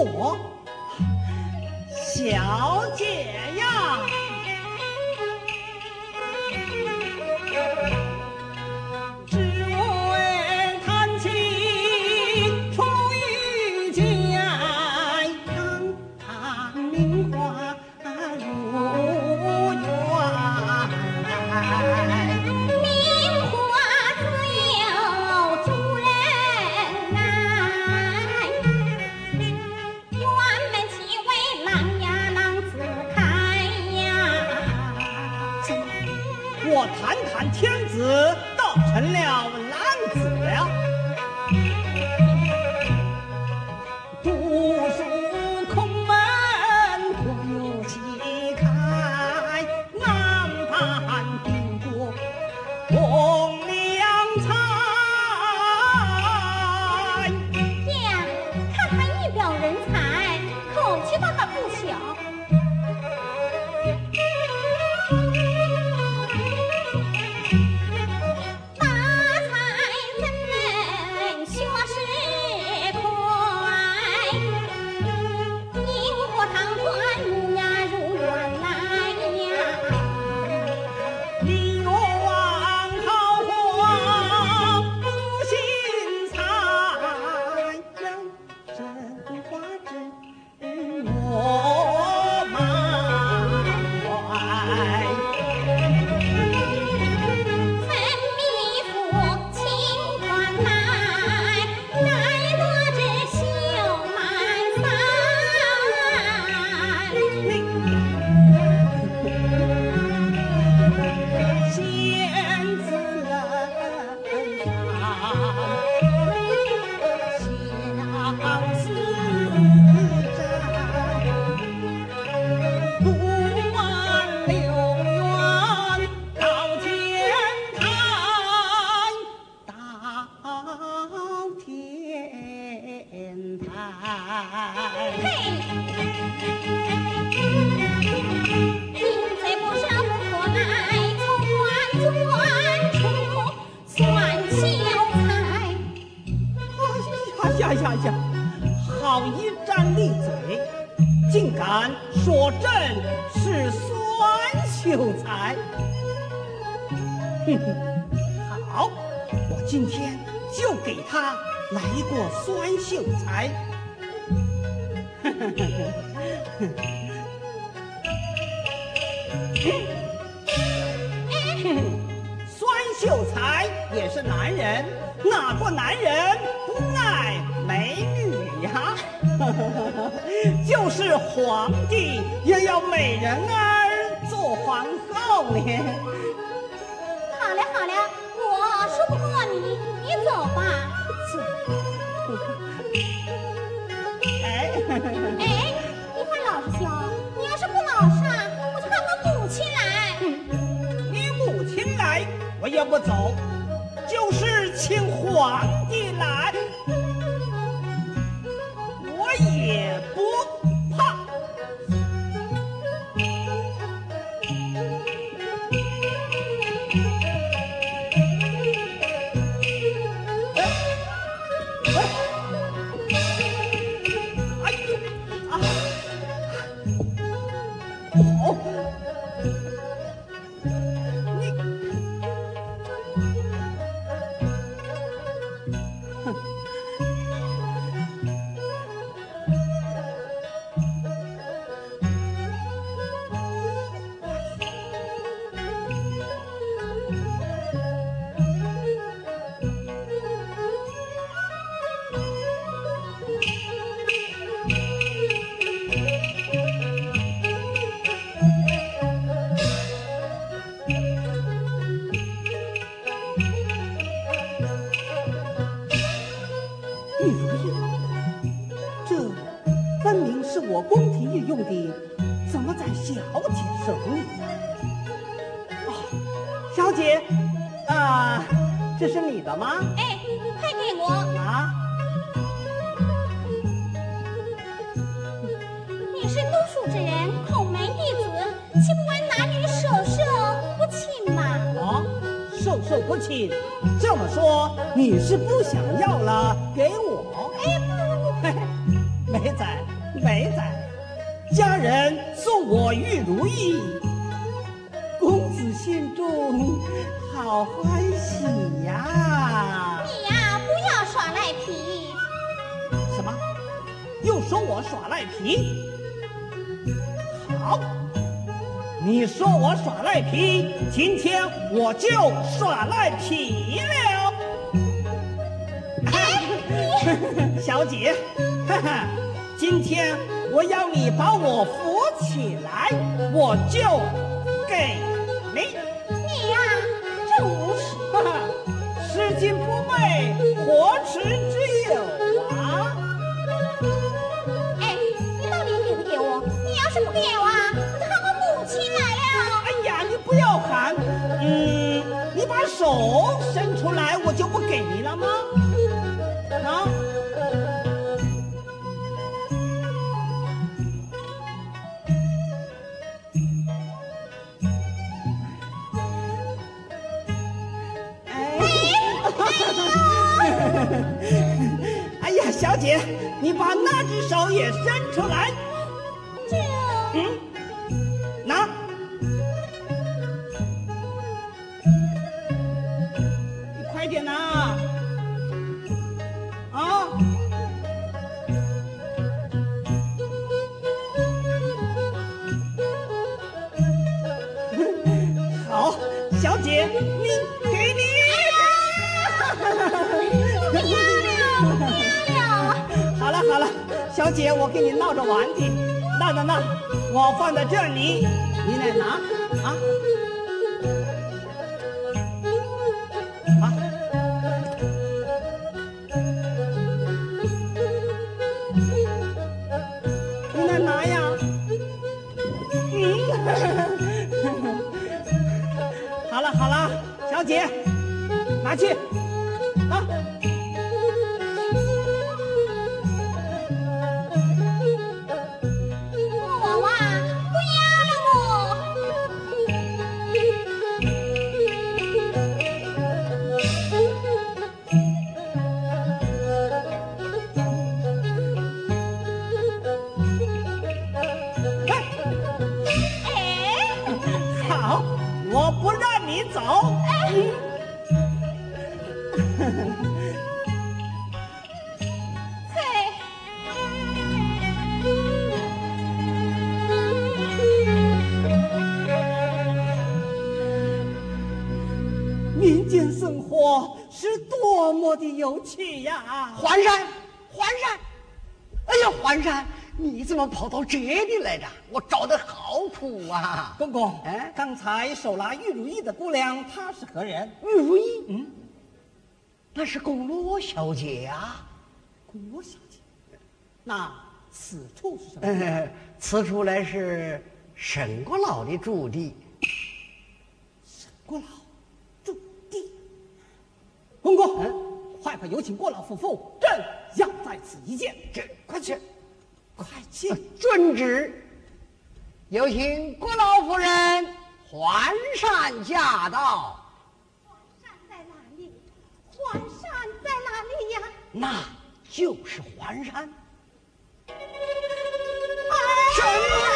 我小谈谈天子倒成了男子了秀才！哼哼，好，我今天就给他来一个酸秀才。哼哼哼哼哼。酸秀才也是男人，哪个男人不爱美女呀？就是皇帝也要美人儿做皇后呢。好了好了，我说不过你，你走吧。走，姐手里？哦，小姐，啊，这是你的吗？哎，快给我！啊，你是读书之人，孔门弟子，岂不闻男女授受不亲吗？哦，授受不亲。这么说，你是不想要了，给我？我玉如意，公子心中好欢喜呀！你呀，不要耍赖皮。什么？又说我耍赖皮？好，你说我耍赖皮，今天我就耍赖皮了。小姐，哈哈，今天我要你把我扶起来，我就给你。你呀，真无耻。哈哈，拾金不昧，何耻之有啊！哎，你到底给不给我？你要是不给我啊，我就喊我母亲来了。哎呀，你不要喊，嗯，你把手伸出来，我就不给你了吗？姐，你把那只手也伸出来，这嗯，拿。你快点拿！啊！好，小姐，姐，我跟你闹着玩的，那那那，我放在这里，你来拿啊。啊，你来拿呀。嗯，好了好了，小姐，拿去啊。多么的有趣呀！环山，环山，哎呀，环山，你怎么跑到这里来着？我找的好苦啊！公公，哎刚才手拿玉如意的姑娘，她是何人？玉如意，嗯，那是宫罗小姐呀、罗小姐。那此处是什么？呃，此处来是沈国老的驻地。沈国老。公公，快快有请郭老夫妇，朕要在此一见。朕快去，快去！遵旨。有请郭老夫人环山驾到。皇上在哪里？皇上在哪里呀？那就是环山。神人！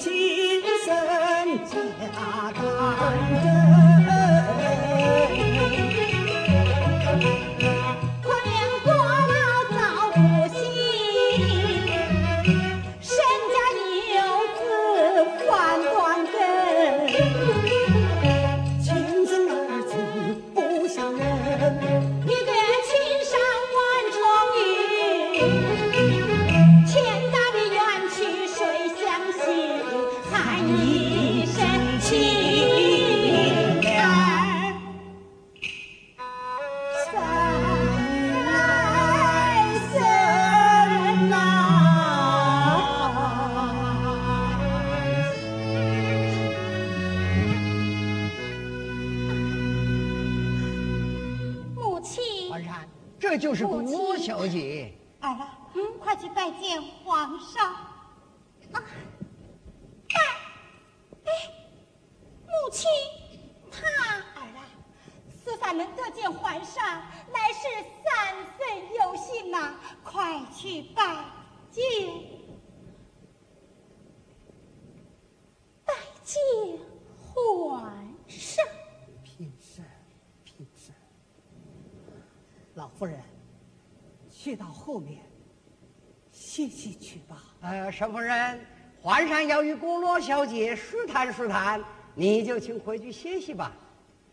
况且我亲身就是宫罗小姐。儿啊，快去拜见皇上。啊，哎，哎，母亲，他儿啊，此番能得见皇上，乃是三生有幸呐、快去拜见，拜见皇上。平身，平身。老夫人，去到后面歇息去吧。呃，沈夫人，皇上要与宫罗小姐舒谈舒谈，你就请回去歇息吧。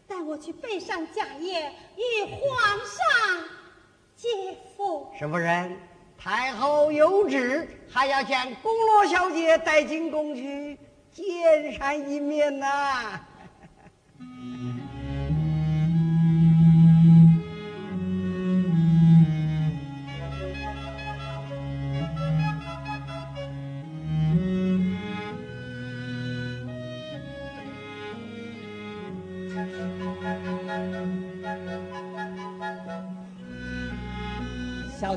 带我去备上假业，与皇上接福。沈夫人，太后有旨，还要将宫罗小姐带进宫去见上一面呐、小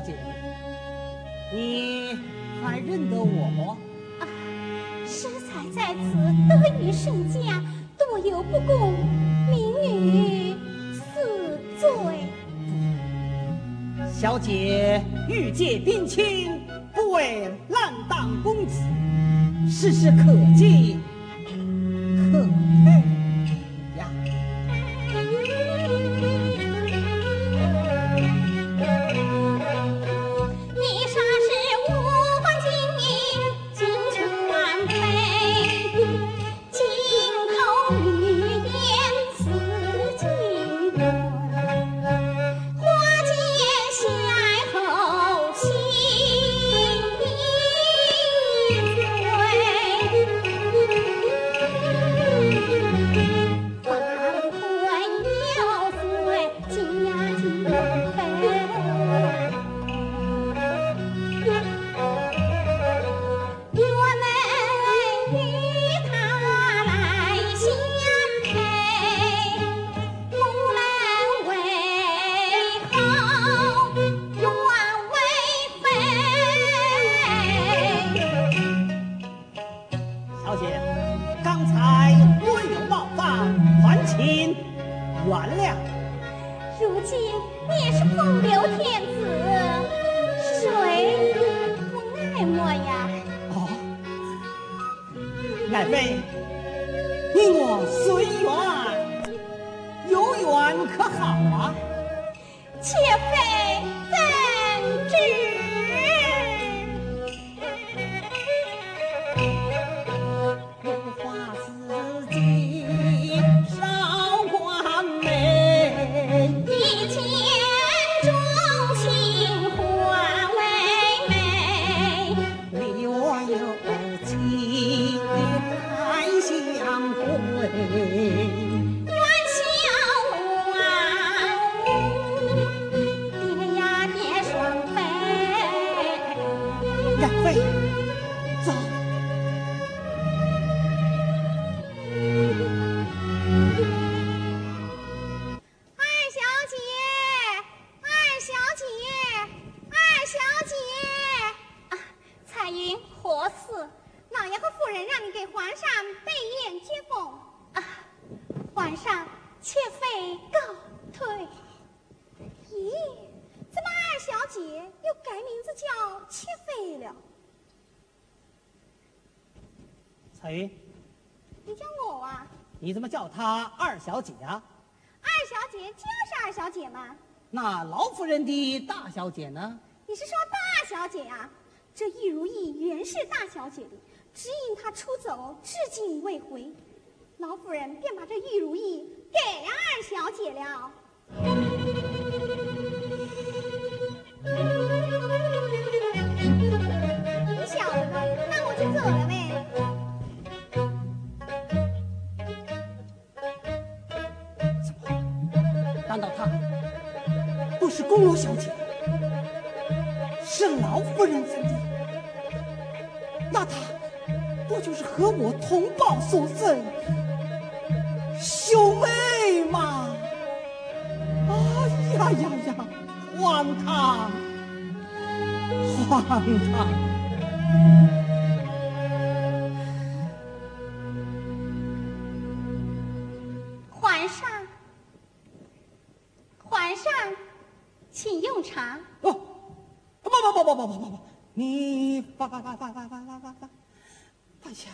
姐，你还认得我不？啊，师才在此得遇圣驾，多有不公，民女死罪。小姐欲借兵亲，不为浪荡公子，事事可敬妾妃叫她二小姐啊？二小姐就是二小姐嘛。那老夫人的大小姐呢？你是说大小姐呀？这易如意原是大小姐的，只因她出走至今未回，老夫人便把这玉如意给了二小姐了。不是宫罗小姐，是老夫人府的？那她不就是和我同胞所生兄妹吗？哎呀呀呀！荒唐，荒唐！发发发发发发发，放下。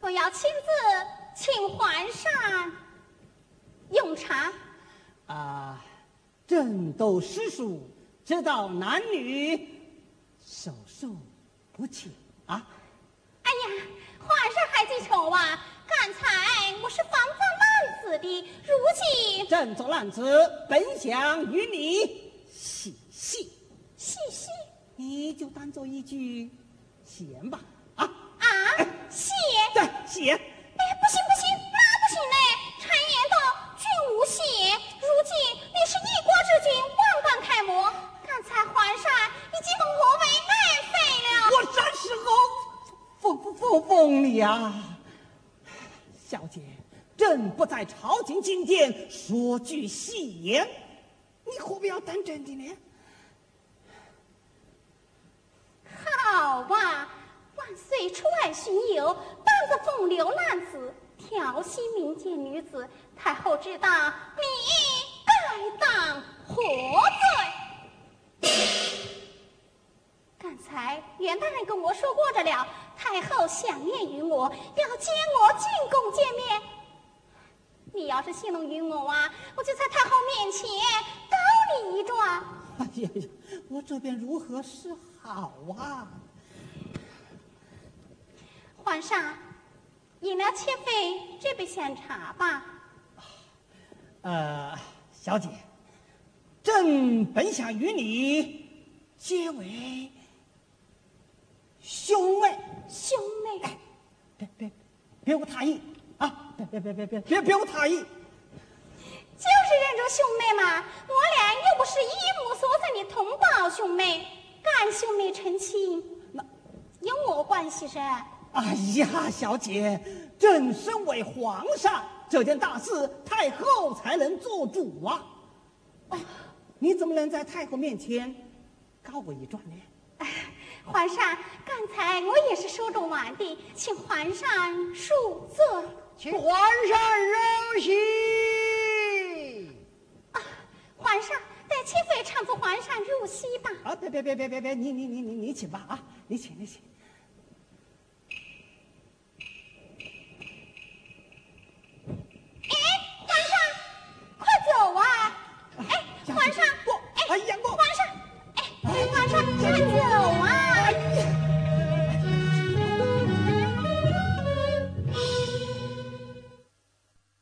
我要亲自请皇上用茶。啊，朕斗诗书，知道男女授受不亲啊。哎呀，皇上还记仇啊？刚才我是防造烂子的，如今朕做烂子，本想与你嬉戏，你就当做一句闲吧，啊啊，闲，对闲。哎，不行不行，那不行嘞！常言道，君无闲。如今你是一国之君，万贯楷模，刚才皇上已经封我为爱妃了。我啥时候封封封封你啊？小姐，朕不在朝廷觐见，说句戏言，你何必要当真的呢？好哇！万岁出外巡游，扮个风流男子，调戏民间女子，太后知道，你该当何罪？刚才袁大人跟我说过着了，太后想念于我，要接我进宫见面。你要是戏弄于我啊，我就在太后面前告你一状。哎呀呀，我这边如何是好啊？皇上，饮了妾妃这杯香茶吧。呃，小姐，朕本想与你结为兄妹。兄妹，哎，别别别无他意啊！别别别别别别别无他意。就是认出兄妹嘛。我俩又不是一母所生的同胞兄妹，干兄妹成亲，那有我关系噻。哎呀，小姐，朕身为皇上，这件大事太后才能做主啊！哎，你怎么能在太后面前告我一状呢？哎，皇上，刚才我也是说着玩的，请皇上恕罪。请皇上柔膝。啊，皇上，待妾妃搀扶皇上入席吧。啊，别别别别别别，你你你你你请吧啊，你请你请。